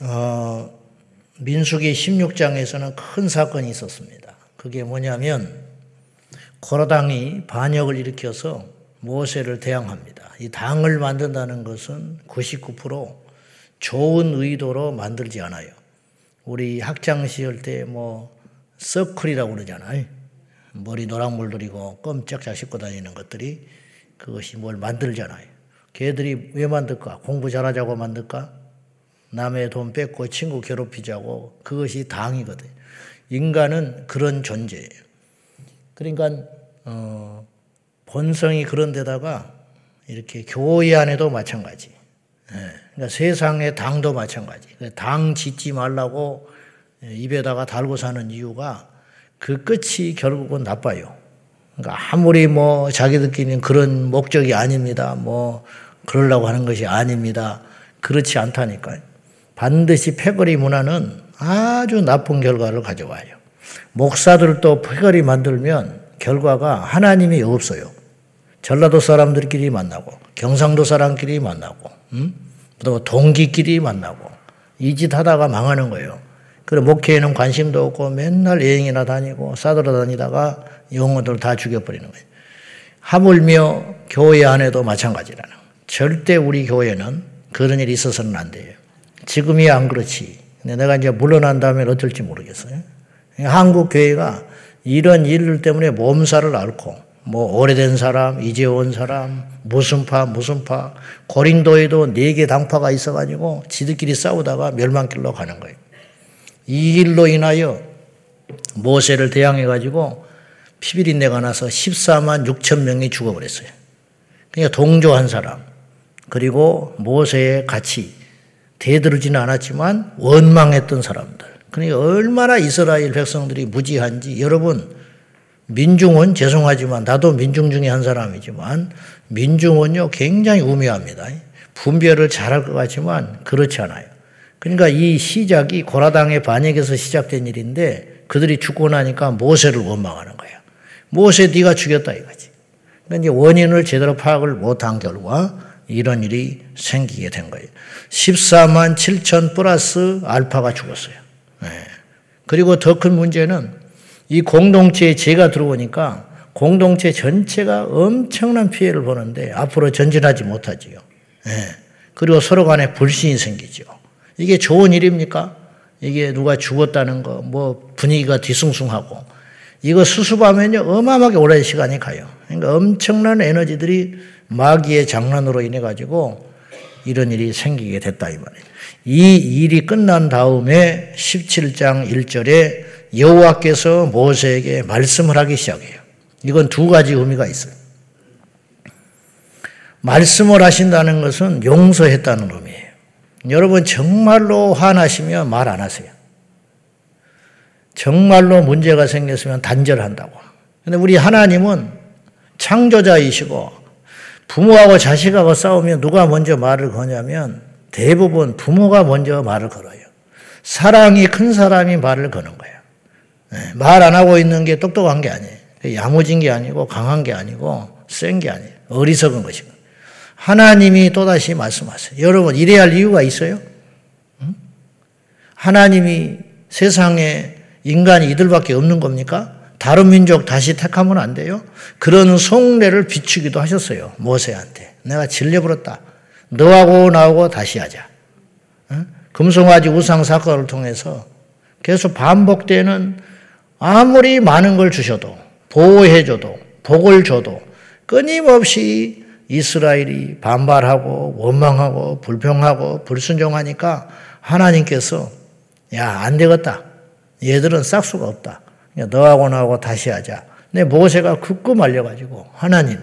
어, 민수기 16장에서는 큰 사건이 있었습니다. 그게 뭐냐면 고라당이 반역을 일으켜서 모세를 대항합니다. 이 당을 만든다는 것은 99% 좋은 의도로 만들지 않아요. 우리 학창 시절 때 뭐 서클이라고 그러잖아요. 머리 노랑물 들이고 껌짝짝 씹고 다니는 것들이 그것이 뭘 만들잖아요. 걔들이 왜 만들까? 공부 잘하자고 만들까? 남의 돈 뺏고 친구 괴롭히자고 그것이 당이거든. 인간은 그런 존재예요. 그러니까 어, 본성이 그런 데다가 이렇게 교회 안에도 마찬가지. 예, 그러니까 세상의 당도 마찬가지. 당 짓지 말라고 입에다가 달고 사는 이유가 그 끝이 결국은 나빠요. 그러니까 아무리 뭐 자기들끼리는 그런 목적이 아닙니다. 뭐 그러려고 하는 것이 아닙니다. 그렇지 않다니까요. 반드시 패거리 문화는 아주 나쁜 결과를 가져와요. 목사들도 패거리 만들면 결과가 하나님이 없어요. 전라도 사람들끼리 만나고 경상도 사람끼리 만나고 음? 또 동기끼리 만나고 이 짓 하다가 망하는 거예요. 그래 목회에는 관심도 없고 맨날 여행이나 다니고 싸돌아 다니다가 영혼들 다 죽여버리는 거예요. 하물며 교회 안에도 마찬가지라는 절대 우리 교회는 그런 일이 있어서는 안 돼요. 지금이야 안 그렇지. 근데 내가 이제 물러난 다음에 어떨지 모르겠어요. 한국 교회가 이런 일 때문에 몸살을 앓고 뭐 오래된 사람, 이제 온 사람, 무슨 파, 무슨 파, 고린도에도 네 개 당파가 있어가지고 지들끼리 싸우다가 멸망길로 가는 거예요. 이 일로 인하여 모세를 대항해가지고 피비린내가 나서 14만 6천 명이 죽어버렸어요. 그러니까 동조한 사람, 그리고 모세에 같이 대들지는 않았지만 원망했던 사람들. 그러니까 얼마나 이스라엘 백성들이 무지한지 여러분 민중은 죄송하지만 나도 민중 중에 한 사람이지만 민중은요 굉장히 우매합니다. 분별을 잘할 것 같지만 그렇지 않아요. 그러니까 이 시작이 고라당의 반역에서 시작된 일인데 그들이 죽고 나니까 모세를 원망하는 거야. 모세 네가 죽였다 이거지. 그러니까 이제 원인을 제대로 파악을 못한 결과 이런 일이 생기게 된 거예요. 14만 7천 플러스 알파가 죽었어요. 네. 그리고 더 큰 문제는 이 공동체에 죄가 들어오니까 공동체 전체가 엄청난 피해를 보는데 앞으로 전진하지 못하지요. 네. 그리고 서로 간에 불신이 생기죠. 이게 좋은 일입니까? 이게 누가 죽었다는 거, 뭐 분위기가 뒤숭숭하고 이거 수습하면요 어마어마하게 오랜 시간이 가요. 그러니까 엄청난 에너지들이 마귀의 장난으로 인해 가지고 이런 일이 생기게 됐다 이 말이에요. 이 일이 끝난 다음에 17장 1절에 여호와께서 모세에게 말씀을 하기 시작해요. 이건 두 가지 의미가 있어요. 말씀을 하신다는 것은 용서했다는 의미예요. 여러분 정말로 화나시면 말 안 하세요. 정말로 문제가 생겼으면 단절한다고. 근데 우리 하나님은 창조자이시고 부모하고 자식하고 싸우면 누가 먼저 말을 거냐면 대부분 부모가 먼저 말을 걸어요. 사랑이 큰 사람이 말을 거는 거예요. 네, 말안 하고 있는 게 똑똑한 게 아니에요. 야무진 게 아니고 강한 게 아니고 센 게 아니에요. 어리석은 것이고. 하나님이 또다시 말씀하세요. 여러분, 이래야 할 이유가 있어요? 하나님이 세상에 인간이 이들밖에 없는 겁니까? 다른 민족 다시 택하면 안 돼요? 그런 속내를 비추기도 하셨어요. 모세한테. 내가 질려버렸다. 너하고 나하고 다시 하자. 금송아지 우상 사건을 통해서 계속 반복되는 아무리 많은 걸 주셔도 보호해줘도 복을 줘도 끊임없이 이스라엘이 반발하고 원망하고 불평하고 불순종하니까 하나님께서 야 안 되겠다. 얘들은 싹수가 없다. 너하고 나하고 다시 하자. 근데 모세가 극구 말려가지고 하나님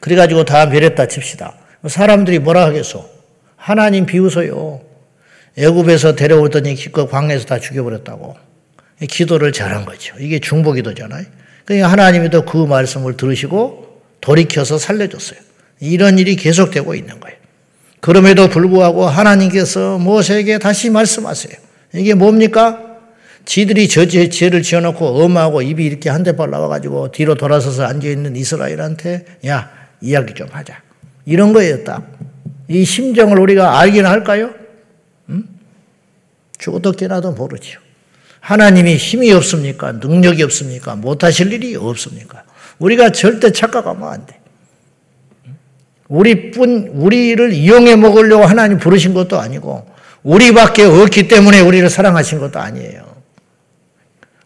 그래가지고 다 멸했다 칩시다. 사람들이 뭐라 하겠소? 하나님 비웃어요. 애굽에서 데려오더니 기껏 광에서 다 죽여버렸다고. 기도를 잘한 거죠. 이게 중보기도잖아요. 그러니까 하나님이 또 그 말씀을 들으시고 돌이켜서 살려줬어요. 이런 일이 계속되고 있는 거예요. 그럼에도 불구하고 하나님께서 모세에게 다시 말씀하세요. 이게 뭡니까? 지들이 저 죄를 지어놓고 엄하고 입이 이렇게 한 대 발 나와가지고 뒤로 돌아서서 앉아있는 이스라엘한테 야, 이야기 좀 하자. 이런 딱. 이 심정을 우리가 알기는 할까요? 음? 죽어도 깨나도 모르죠. 하나님이 힘이 없습니까? 능력이 없습니까? 못하실 일이 없습니까? 우리가 절대 착각하면 안 돼. 우리뿐, 우리를 이용해 먹으려고 하나님 부르신 것도 아니고, 우리밖에 없기 때문에 우리를 사랑하신 것도 아니에요.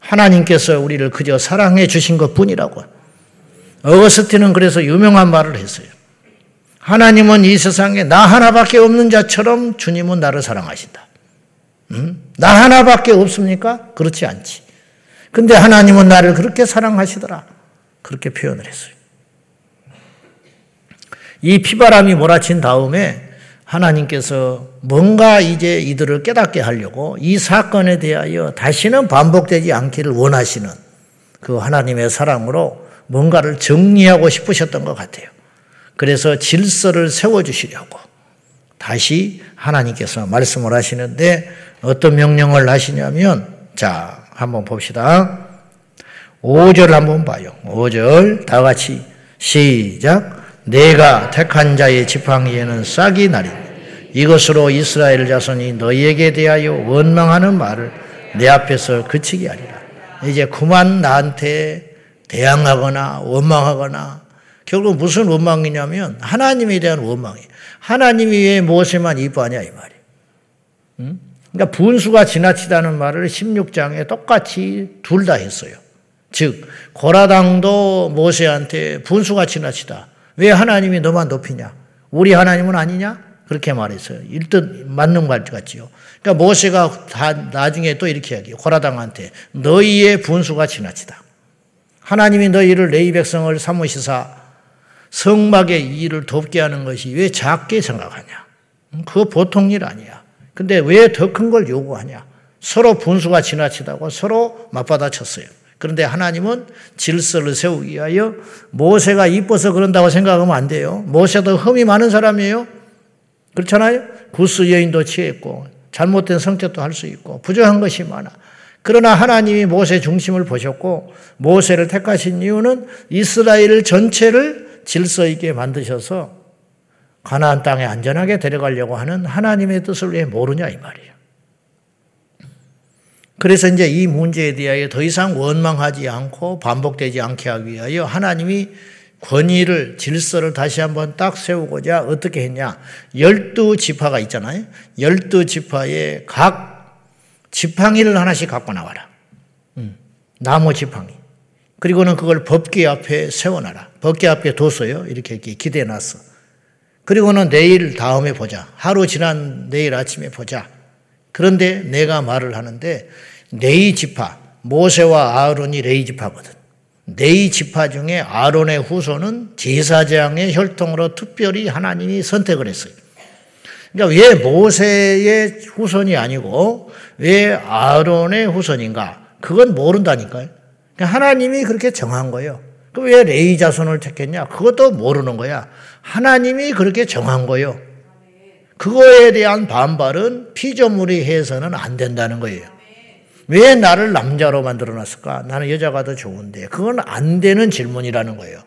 하나님께서 우리를 그저 사랑해 주신 것 뿐이라고. 어거스틴은 그래서 유명한 말을 했어요. 하나님은 이 세상에 나 하나밖에 없는 자처럼 주님은 나를 사랑하신다. 음? 나 하나밖에 없습니까? 그렇지 않지. 근데 하나님은 나를 그렇게 사랑하시더라. 그렇게 표현을 했어요. 이 피바람이 몰아친 다음에 하나님께서 뭔가 이제 이들을 깨닫게 하려고 이 사건에 대하여 다시는 반복되지 않기를 원하시는 그 하나님의 사랑으로 뭔가를 정리하고 싶으셨던 것 같아요. 그래서 질서를 세워주시려고 다시 하나님께서 말씀을 하시는데 어떤 명령을 하시냐면 자, 한번 봅시다. 5절 한번 봐요. 5절 다 같이 시작. 내가 택한 자의 지팡이에는 싹이 나리 이것으로 이스라엘 자손이 너희에게 대하여 원망하는 말을 내 앞에서 그치게 하리라. 이제 그만 나한테 대항하거나 원망하거나 결국 무슨 원망이냐면 하나님에 대한 원망이 하나님이 왜 모세만 이뻐하냐 이 말이에요. 응? 그러니까 분수가 지나치다는 말을 16장에 똑같이 둘 다 했어요. 즉 고라당도 모세한테 분수가 지나치다. 왜 하나님이 너만 높이냐? 우리 하나님은 아니냐? 그렇게 말했어요. 일뜻 맞는 말 같지요. 그러니까 모세가 다 나중에 또 이렇게 이야기해요. 고라당한테 너희의 분수가 지나치다. 하나님이 너희를 레이 백성을 삼으시사 성막의 일을 돕게 하는 것이 왜 작게 생각하냐? 그거 보통 일 아니야. 근데 왜 더 큰 걸 요구하냐? 서로 분수가 지나치다고 서로 맞받아쳤어요. 그런데 하나님은 질서를 세우기 위하여 모세가 이뻐서 그런다고 생각하면 안 돼요. 모세도 흠이 많은 사람이에요. 그렇잖아요? 구스 여인도 취했고 잘못된 성격도 할 수 있고 부정한 것이 많아. 그러나 하나님이 모세 중심을 보셨고 모세를 택하신 이유는 이스라엘 전체를 질서 있게 만드셔서 가나안 땅에 안전하게 데려가려고 하는 하나님의 뜻을 왜 모르냐 이 말이에요. 그래서 이제 이 문제에 대하여 더 이상 원망하지 않고 반복되지 않게 하기 위하여 하나님이 권위를 질서를 다시 한번 딱 세우고자 어떻게 했냐? 열두 지파가 있잖아요. 열두 지파에 각 지팡이를 하나씩 갖고 나와라. 음, 나무 지팡이. 그리고는 그걸 법궤 앞에 세워놔라. 법궤 앞에 뒀어요. 이렇게 기대해 놨어. 그리고는 내일 다음에 보자. 하루 지난 내일 아침에 보자. 그런데 내가 말을 하는데 네이 지파, 모세와 아론이 레이 지파거든. 네이 지파 중에 아론의 후손은 제사장의 혈통으로 특별히 하나님이 선택을 했어요. 그러니까 왜 모세의 후손이 아니고 왜 아론의 후손인가? 그건 모른다니까요. 그러니까 하나님이 그렇게 정한 거예요. 왜 레이 자손을 택했냐? 그것도 모르는 거야. 하나님이 그렇게 정한 거예요. 그거에 대한 반발은 피조물이 해서는 안 된다는 거예요. 왜 나를 남자로 만들어 놨을까? 나는 여자가 더 좋은데. 그건 안 되는 질문이라는 거예요.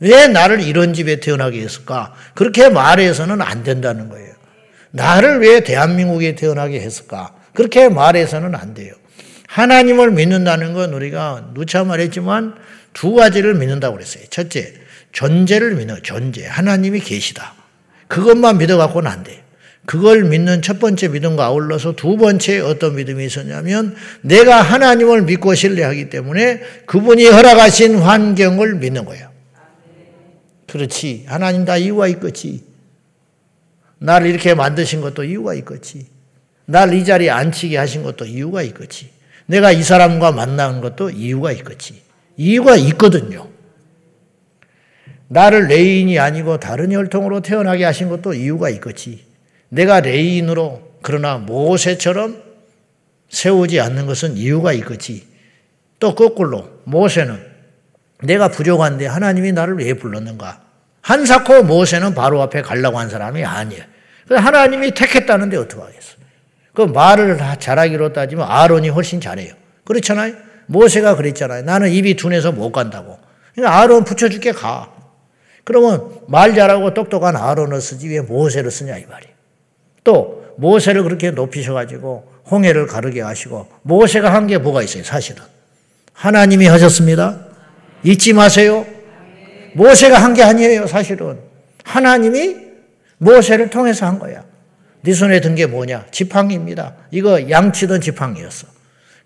왜 나를 이런 집에 태어나게 했을까? 그렇게 말해서는 안 된다는 거예요. 나를 왜 대한민국에 태어나게 했을까? 그렇게 말해서는 안 돼요. 하나님을 믿는다는 건 우리가 누차 말했지만 두 가지를 믿는다고 그랬어요. 첫째, 존재를 믿어. 존재. 하나님이 계시다. 그것만 믿어 갖고는 안 돼요. 그걸 믿는 첫 번째 믿음과 아울러서 두 번째 어떤 믿음이 있었냐면 내가 하나님을 믿고 신뢰하기 때문에 그분이 허락하신 환경을 믿는 거예요. 그렇지. 하나님 다 이유가 있겠지. 나를 이렇게 만드신 것도 이유가 있겠지. 날 이 자리에 앉히게 하신 것도 이유가 있겠지. 내가 이 사람과 만나는 것도 이유가 있겠지. 이유가 있거든요. 나를 레위인이 아니고 다른 혈통으로 태어나게 하신 것도 이유가 있겠지. 내가 레위인으로 그러나 모세처럼 세우지 않는 것은 이유가 있겠지. 또 거꾸로 모세는 내가 부족한데 하나님이 나를 왜 불렀는가? 한사코 모세는 바로 앞에 가려고 한 사람이 아니에요. 하나님이 택했다는데 어떡하겠어? 그 말을 잘하기로 따지면 아론이 훨씬 잘해요. 그렇잖아요? 모세가 그랬잖아요. 나는 입이 둔해서 못 간다고. 그러니까 아론 붙여줄게 가. 그러면 말 잘하고 똑똑한 아론을 쓰지 왜 모세를 쓰냐 이 말이에요. 또 모세를 그렇게 높이셔가지고 홍해를 가르게 하시고 모세가 한 게 뭐가 있어요, 사실은. 하나님이 하셨습니다. 잊지 마세요. 모세가 한 게 아니에요, 사실은. 하나님이 모세를 통해서 한 거야. 네 손에 든 게 뭐냐? 지팡이입니다. 이거 양치던 지팡이였어.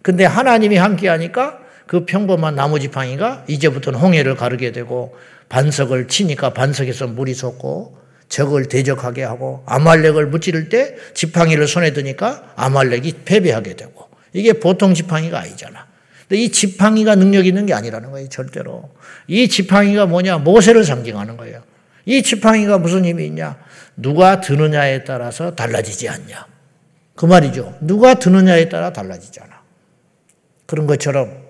근데 하나님이 함께 하니까 그 평범한 나무 지팡이가 이제부터는 홍해를 가르게 되고 반석을 치니까 반석에서 물이 솟고 적을 대적하게 하고 아말렉을 무찌를 때 지팡이를 손에 드니까 아말렉이 패배하게 되고 이게 보통 지팡이가 아니잖아. 근데 이 지팡이가 능력 있는 게 아니라는 거예요, 절대로. 이 지팡이가 뭐냐? 모세를 상징하는 거예요. 이 지팡이가 무슨 힘이 있냐? 누가 드느냐에 따라서 달라지지 않냐. 그 말이죠. 누가 드느냐에 따라 달라지잖아. 그런 것처럼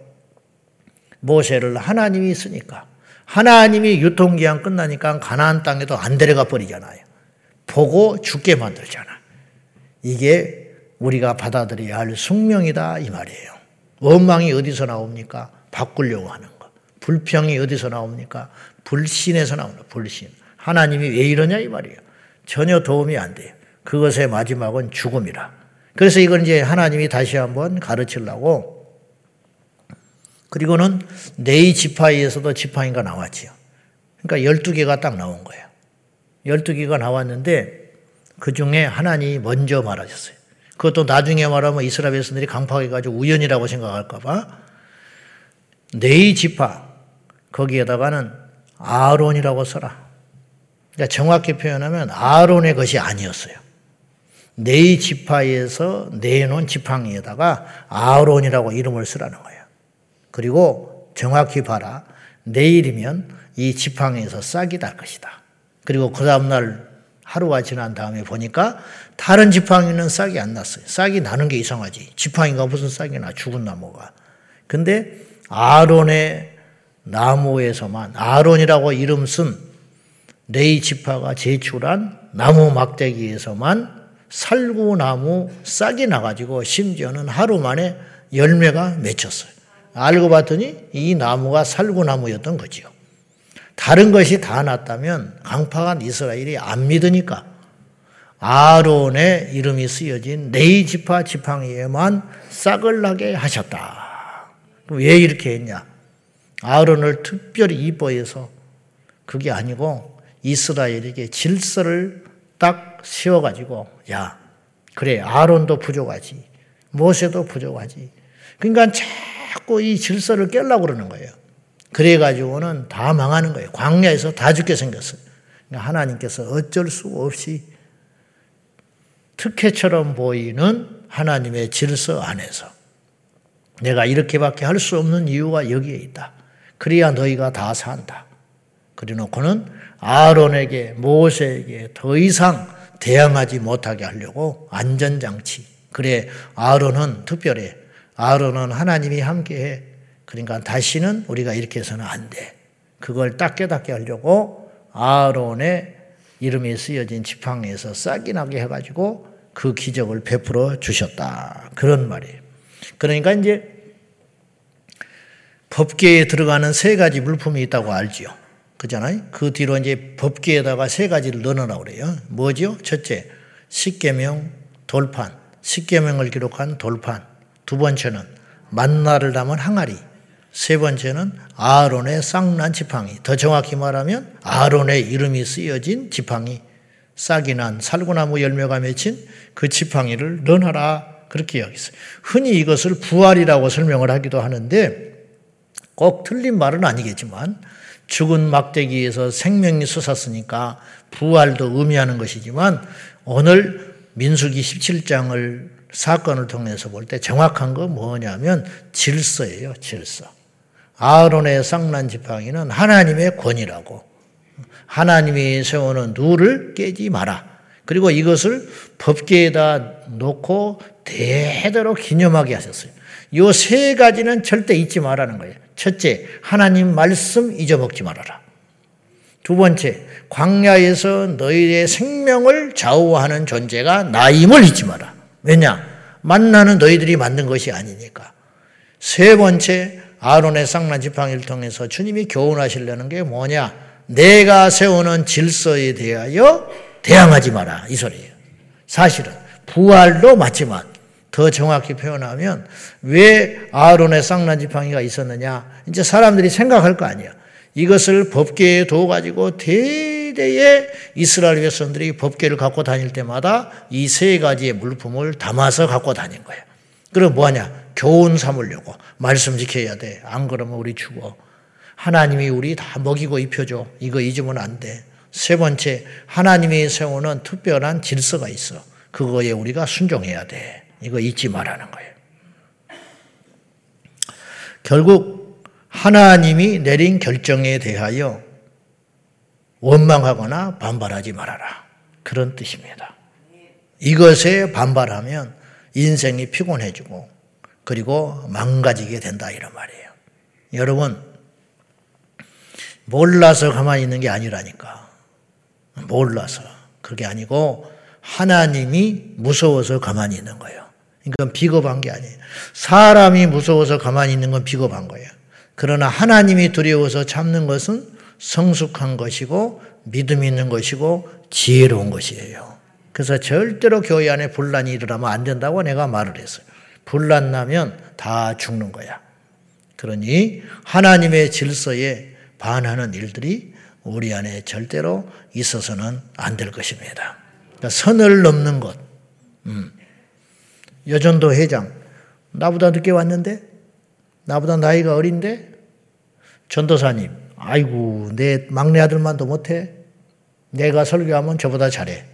모세를 하나님이 쓰니까 하나님이 유통기한 끝나니까 가나안 땅에도 안 데려가 버리잖아요. 보고 죽게 만들잖아. 이게 우리가 받아들여야 할 숙명이다 이 말이에요. 원망이 어디서 나옵니까? 바꾸려고 하는 거. 불평이 어디서 나옵니까? 불신에서 나오는 불신. 하나님이 왜 이러냐 이 말이에요. 전혀 도움이 안 돼요. 그것의 마지막은 죽음이라. 그래서 이건 이제 하나님이 다시 한번 가르치려고 그리고는 네이 지파이에서도 지파인가 나왔지요. 그러니까 12개가 딱 나온 거예요. 12개가 나왔는데 그 중에 하나님이 먼저 말하셨어요. 그것도 나중에 말하면 이스라엘 백성들이 강팍해가지고 우연이라고 생각할까봐 네이 지파 거기에다가는 아론이라고 써라. 그러니까 정확히 표현하면 아론의 것이 아니었어요. 네이 지파에서 내놓은 지팡이에다가 아론이라고 이름을 쓰라는 거예요. 그리고 정확히 봐라. 내일이면 이 지팡이에서 싹이 날 것이다. 그리고 그 다음날 하루가 지난 다음에 보니까 다른 지팡이는 싹이 안 났어요. 싹이 나는 게 이상하지. 지팡이가 무슨 싹이 나, 죽은 나무가. 근데 아론의 나무에서만, 아론이라고 이름 쓴 레이 지파가 제출한 나무 막대기에서만 살구나무 싹이 나가지고 심지어는 하루 만에 열매가 맺혔어요. 알고 봤더니 이 나무가 살구나무였던 거지요. 다른 것이 다 났다면 강팍한 이스라엘이 안 믿으니까 아론의 이름이 쓰여진 네이 지파 지팡이에만 싹을 나게 하셨다. 왜 이렇게 했냐? 아론을 특별히 이뻐해서 그게 아니고 이스라엘에게 질서를 딱 세워가지고 야 그래 아론도 부족하지 모세도 부족하지 그러니까 자꾸 이 질서를 깨려고 그러는 거예요. 그래가지고는 다 망하는 거예요. 광야에서 다 죽게 생겼어요. 그러니까 하나님께서 어쩔 수 없이 특혜처럼 보이는 하나님의 질서 안에서 내가 이렇게밖에 할 수 없는 이유가 여기에 있다. 그래야 너희가 다 산다. 그래 놓고는 아론에게, 모세에게 더 이상 대항하지 못하게 하려고 안전장치. 그래, 아론은 특별해. 아론은 하나님이 함께해. 그러니까 다시는 우리가 이렇게 해서는 안 돼. 그걸 딱 깨닫게 하려고 아론의 이름이 쓰여진 지팡이에서 싹이 나게 해가지고 그 기적을 베풀어 주셨다. 그런 말이에요. 그러니까 이제 법계에 들어가는 세 가지 물품이 있다고 알지요. 그잖아요. 그 뒤로 이제 법계에다가 세 가지를 넣어라 그래요. 뭐죠? 첫째, 십계명 돌판, 십계명을 기록한 돌판. 두 번째는 만나를 담은 항아리. 세 번째는 아론의 쌍난 지팡이. 더 정확히 말하면 아론의 이름이 쓰여진 지팡이. 싹이 난 살구나무 열매가 맺힌 그 지팡이를 넣어라. 그렇게 여기어요 흔히 이것을 부활이라고 설명을 하기도 하는데 꼭 틀린 말은 아니겠지만 죽은 막대기에서 생명이 솟았으니까 부활도 의미하는 것이지만 오늘 민수기 17장을 사건을 통해서 볼 때 정확한 건 뭐냐면 질서예요, 질서. 아론의 쌍난 지팡이는 하나님의 권이라고. 하나님이 세우는 누를 깨지 마라. 그리고 이것을 법계에다 놓고 대대로 기념하게 하셨어요. 이세 가지는 절대 잊지 말라는 거예요. 첫째, 하나님 말씀 잊어먹지 말아라. 두 번째, 광야에서 너희의 생명을 좌우하는 존재가 나임을 잊지 마라. 왜냐? 만나는 너희들이 만든 것이 아니니까. 세 번째, 아론의 쌍난 지팡이를 통해서 주님이 교훈하시려는 게 뭐냐? 내가 세우는 질서에 대하여 대항하지 마라. 이 소리예요. 사실은 부활도 맞지만 더 정확히 표현하면 왜 아론의 쌍난 지팡이가 있었느냐? 이제 사람들이 생각할 거 아니야. 이것을 법계에 둬 가지고 대 대의 이스라엘 백성들이 법계를 갖고 다닐 때마다 이 세 가지의 물품을 담아서 갖고 다닌 거야. 그럼 뭐하냐? 교훈 삼으려고 말씀 지켜야 돼. 안 그러면 우리 죽어. 하나님이 우리 다 먹이고 입혀줘. 이거 잊으면 안 돼. 세 번째, 하나님이 세우는 특별한 질서가 있어. 그거에 우리가 순종해야 돼. 이거 잊지 말라는 거예요. 결국 하나님이 내린 결정에 대하여 원망하거나 반발하지 말아라. 그런 뜻입니다. 이것에 반발하면 인생이 피곤해지고 그리고 망가지게 된다 이런 말이에요. 여러분 몰라서 가만히 있는 게 아니라니까. 몰라서 그게 아니고 하나님이 무서워서 가만히 있는 거예요. 이건 비겁한 게 아니에요. 사람이 무서워서 가만히 있는 건 비겁한 거예요. 그러나 하나님이 두려워서 참는 것은 성숙한 것이고 믿음 있는 것이고 지혜로운 것이에요. 그래서 절대로 교회 안에 분란이 일어나면 안 된다고 내가 말을 했어요. 분란 나면 다 죽는 거야. 그러니 하나님의 질서에 반하는 일들이 우리 안에 절대로 있어서는 안 될 것입니다. 그러니까 선을 넘는 것. 음. 여전도 회장, 나보다 늦게 왔는데? 나보다 나이가 어린데? 전도사님, 아이고, 내 막내 아들만도 못해? 내가 설교하면 저보다 잘해.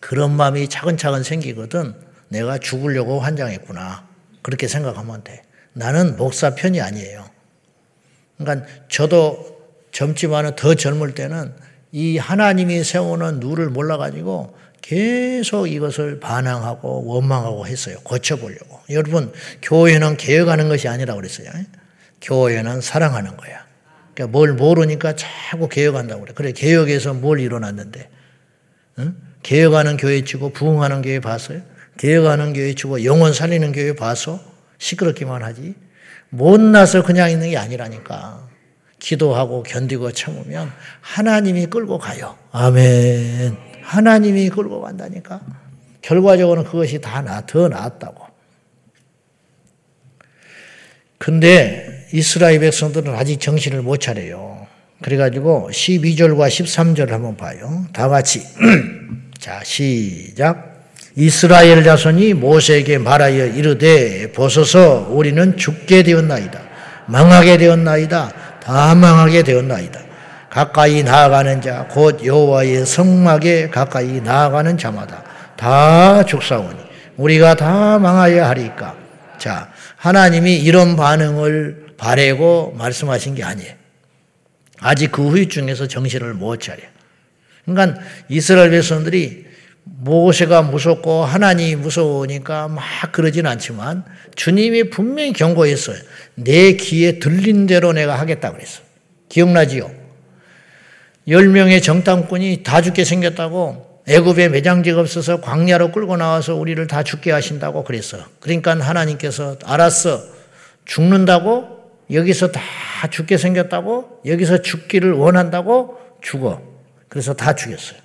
그런 마음이 차근차근 생기거든. 내가 죽으려고 환장했구나. 그렇게 생각하면 돼. 나는 목사 편이 아니에요. 그러니까 저도 젊지만은 더 젊을 때는 이 하나님이 세우는 누를 몰라가지고 계속 이것을 반항하고 원망하고 했어요. 고쳐보려고. 여러분, 교회는 개혁하는 것이 아니라 그랬어요. 교회는 사랑하는 거야. 그러니까 뭘 모르니까 자꾸 개혁한다고 그래. 그래, 개혁에서 뭘 일어났는데. 응? 개혁하는 교회 치고 부흥하는 교회 봤어요? 개혁하는 교회 치고 영혼 살리는 교회 봐서 시끄럽기만 하지. 못나서 그냥 있는 게 아니라니까. 기도하고 견디고 참으면 하나님이 끌고 가요. 아멘. 하나님이 끌고 간다니까. 결과적으로는 그것이 다 나, 더 나았다고. 근데 이스라엘 백성들은 아직 정신을 못 차려요. 그래가지고 12절과 13절 한번 봐요. 다 같이. 자, 시작. 이스라엘 자손이 모세에게 말하여 이르되 보소서 우리는 죽게 되었나이다. 망하게 되었나이다. 다 망하게 되었나이다. 가까이 나아가는 자, 곧 여호와의 성막에 가까이 나아가는 자마다 다 죽사오니 우리가 다 망하여야 하리까. 자, 하나님이 이런 반응을 바래고 말씀하신 게 아니에요. 아직 그 후유증에서 정신을 못 차려. 그러니까 이스라엘 백성들이 모세가 무섭고 하나님이 무서우니까 막 그러진 않지만 주님이 분명히 경고했어요. 내 귀에 들린 대로 내가 하겠다 그랬어. 기억나지요? 열 명의 정탐꾼이 다 죽게 생겼다고 애굽에 매장지가 없어서 광야로 끌고 나와서 우리를 다 죽게 하신다고 그랬어. 그러니까 하나님께서 알았어. 죽는다고? 여기서 다 죽게 생겼다고? 여기서 죽기를 원한다고? 죽어. 그래서 다 죽였어요.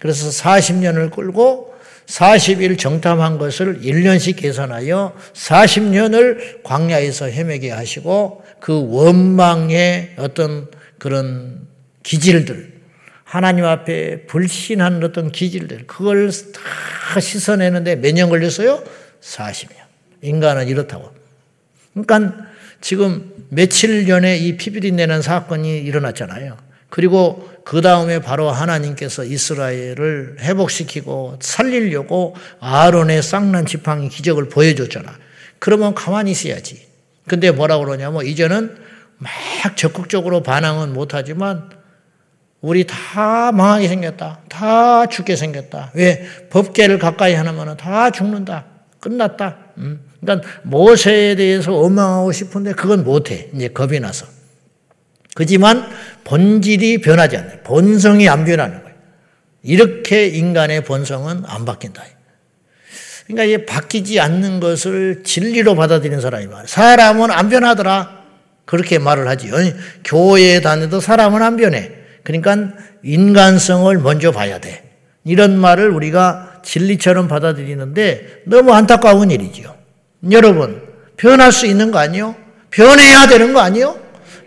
그래서 40년을 끌고 40일 정탐한 것을 1년씩 계산하여 40년을 광야에서 헤매게 하시고 그 원망의 어떤 그런 기질들, 하나님 앞에 불신한 어떤 기질들, 그걸 다 씻어내는데 몇 년 걸렸어요? 40년. 인간은 이렇다고. 그러니까 지금 며칠 전에 이 피비린 내는 사건이 일어났잖아요. 그리고 그 다음에 바로 하나님께서 이스라엘을 회복시키고 살리려고 아론의 쌍난 지팡이 기적을 보여줬잖아. 그러면 가만히 있어야지. 근데 뭐라 그러냐면 이제는 막 적극적으로 반항은 못하지만 우리 다 망하게 생겼다. 다 죽게 생겼다. 왜? 법계를 가까이 하면 다 죽는다. 끝났다. 음. 그러니까 모세에 대해서 원망하고 싶은데 그건 못해. 이제 겁이 나서. 그지만 본질이 변하지 않아요. 본성이 안 변하는 거예요. 이렇게 인간의 본성은 안 바뀐다. 그러니까 이게 바뀌지 않는 것을 진리로 받아들이는 사람이 많아요. 사람은 안 변하더라. 그렇게 말을 하지. 교회에 다녀도 사람은 안 변해. 그러니까 인간성을 먼저 봐야 돼. 이런 말을 우리가 진리처럼 받아들이는데 너무 안타까운 일이죠. 여러분, 변할 수 있는 거 아니요? 변해야 되는 거 아니요?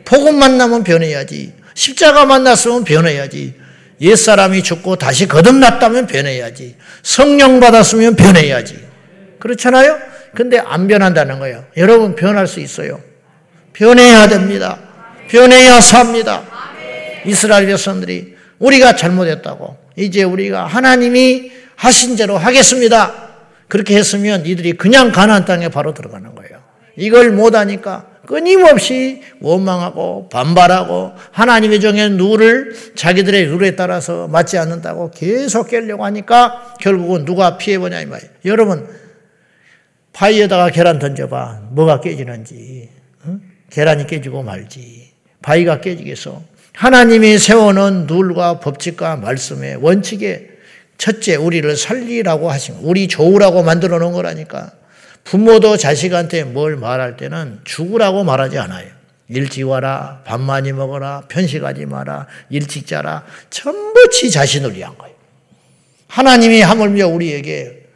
복음 만나면 변해야지. 십자가 만났으면 변해야지. 옛사람이 죽고 다시 거듭났다면 변해야지. 성령 받았으면 변해야지. 그렇잖아요? 근데 안 변한다는 거예요. 여러분 변할 수 있어요. 변해야 됩니다. 변해야 삽니다. 이스라엘 백성들이 우리가 잘못했다고 이제 우리가 하나님이 하신 대로 하겠습니다. 그렇게 했으면 이들이 그냥 가나안 땅에 바로 들어가는 거예요. 이걸 못하니까 끊임없이 원망하고 반발하고 하나님의 정해 누를 자기들의 룰에 따라서 맞지 않는다고 계속 깨려고 하니까 결국은 누가 피해보냐 이 말이에요. 여러분 바위에다가 계란 던져봐 뭐가 깨지는지 응? 계란이 깨지고 말지 바위가 깨지겠어. 하나님이 세워놓은 룰과 법칙과 말씀의 원칙에 첫째 우리를 살리라고 하신 우리 좋으라고 만들어 놓은 거라니까 부모도 자식한테 뭘 말할 때는 죽으라고 말하지 않아요. 일찍 와라, 밥 많이 먹어라, 편식하지 마라, 일찍 자라, 전부 지 자신을 위한 거예요. 하나님이 하물며 우리에게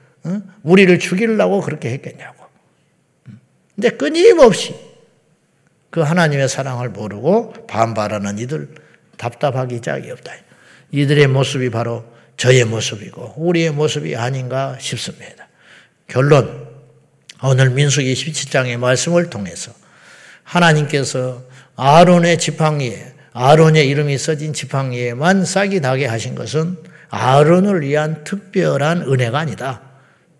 우리를 죽이려고 그렇게 했겠냐고. 근데 끊임없이 그 하나님의 사랑을 모르고 반발하는 이들 답답하기 짝이 없다. 이들의 모습이 바로 저의 모습이고 우리의 모습이 아닌가 싶습니다. 결론 오늘 민수기 17장의 말씀을 통해서 하나님께서 아론의 지팡이에 아론의 이름이 써진 지팡이에만 싹이 나게 하신 것은 아론을 위한 특별한 은혜가 아니다.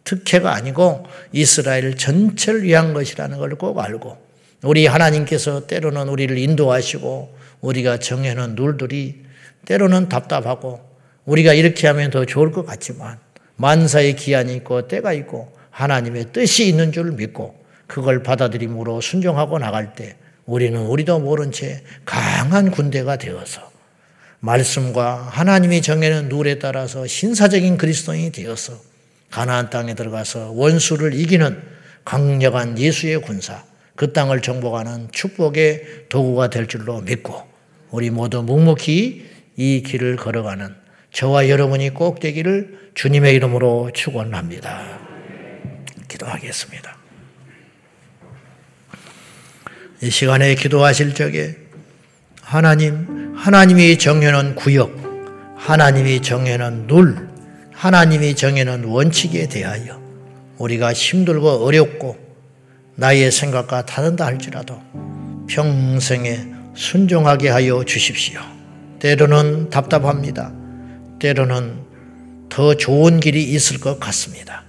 특혜가 아니고 이스라엘 전체를 위한 것이라는 걸 꼭 알고 우리 하나님께서 때로는 우리를 인도하시고 우리가 정해놓은 룰들이 때로는 답답하고 우리가 이렇게 하면 더 좋을 것 같지만 만사의 기한이 있고 때가 있고 하나님의 뜻이 있는 줄 믿고 그걸 받아들임으로 순종하고 나갈 때 우리는 우리도 모른 채 강한 군대가 되어서 말씀과 하나님이 정해놓은 룰에 따라서 신사적인 그리스도인이 되어서 가나안 땅에 들어가서 원수를 이기는 강력한 예수의 군사 그 땅을 정복하는 축복의 도구가 될 줄로 믿고 우리 모두 묵묵히 이 길을 걸어가는 저와 여러분이 꼭 되기를 주님의 이름으로 축원합니다. 기도하겠습니다. 이 시간에 기도하실 적에 하나님, 하나님이 정해놓은 구역, 하나님이 정해놓은 룰, 하나님이 정해놓은 원칙에 대하여 우리가 힘들고 어렵고 나의 생각과 다른다 할지라도 평생에 순종하게 하여 주십시오. 때로는 답답합니다. 때로는 더 좋은 길이 있을 것 같습니다.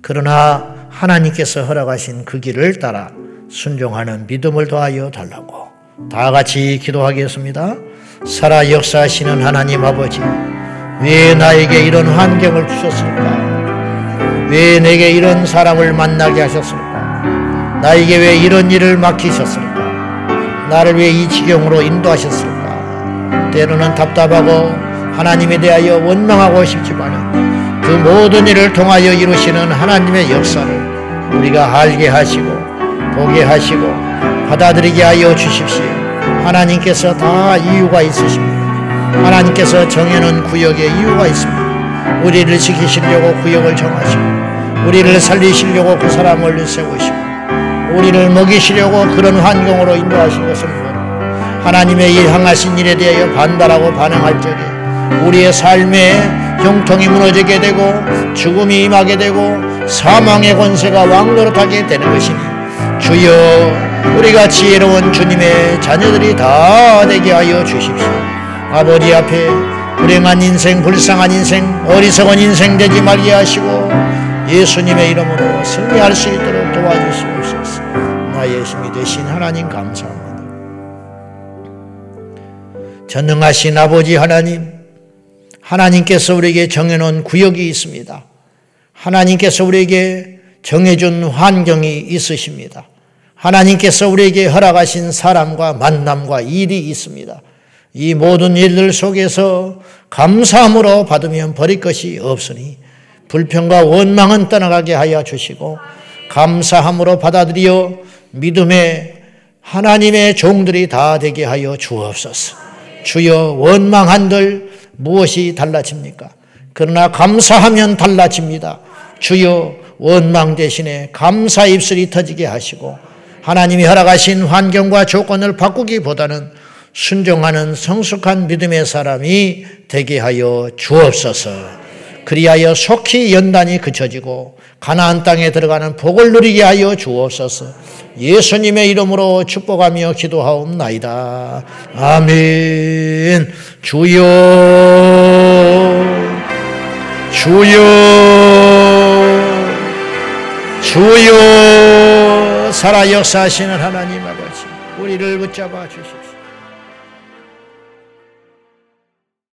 그러나 하나님께서 허락하신 그 길을 따라 순종하는 믿음을 더하여 달라고 다 같이 기도하겠습니다. 살아 역사하시는 하나님 아버지, 왜 나에게 이런 환경을 주셨을까? 왜 내게 이런 사람을 만나게 하셨을까? 나에게 왜 이런 일을 맡기셨을까? 나를 왜 이 지경으로 인도하셨을까? 때로는 답답하고 하나님에 대하여 원망하고 싶지만 그 모든 일을 통하여 이루시는 하나님의 역사를 우리가 알게 하시고 보게 하시고 받아들이게 하여 주십시오. 하나님께서 다 이유가 있으십니다. 하나님께서 정해놓은 구역에 이유가 있습니다. 우리를 지키시려고 구역을 정하시고 우리를 살리시려고 그 사람을 세우시고 우리를 먹이시려고 그런 환경으로 인도하신 것을 하나님의 일 향하신 일에 대하여 반발하고 반응할 적에 우리의 삶에 형통이 무너지게 되고 죽음이 임하게 되고 사망의 권세가 왕노릇하게 되는 것이니 주여 우리가 지혜로운 주님의 자녀들이 다 되게 하여 주십시오. 아버지 앞에 불행한 인생, 불쌍한 인생, 어리석은 인생 되지 말게 하시고 예수님의 이름으로 승리할 수 있도록 도와주시옵소서. 나의 힘이 되신 하나님 감사합니다. 전능하신 아버지 하나님, 하나님께서 우리에게 정해놓은 구역이 있습니다. 하나님께서 우리에게 정해준 환경이 있으십니다. 하나님께서 우리에게 허락하신 사람과 만남과 일이 있습니다. 이 모든 일들 속에서 감사함으로 받으면 버릴 것이 없으니 불평과 원망은 떠나가게 하여 주시고 감사함으로 받아들여 믿음의 하나님의 종들이 다 되게 하여 주옵소서. 주여 원망한들 무엇이 달라집니까? 그러나 감사하면 달라집니다. 주여 원망 대신에 감사 입술이 터지게 하시고 하나님이 허락하신 환경과 조건을 바꾸기보다는 순종하는 성숙한 믿음의 사람이 되게 하여 주옵소서. 그리하여 속히 연단이 그쳐지고 가나안 땅에 들어가는 복을 누리게 하여 주옵소서. 예수님의 이름으로 축복하며 기도하옵나이다. 아멘. 주여, 주여, 주여, 살아 역사하시는 하나님 아버지, 우리를 붙잡아 주십시오.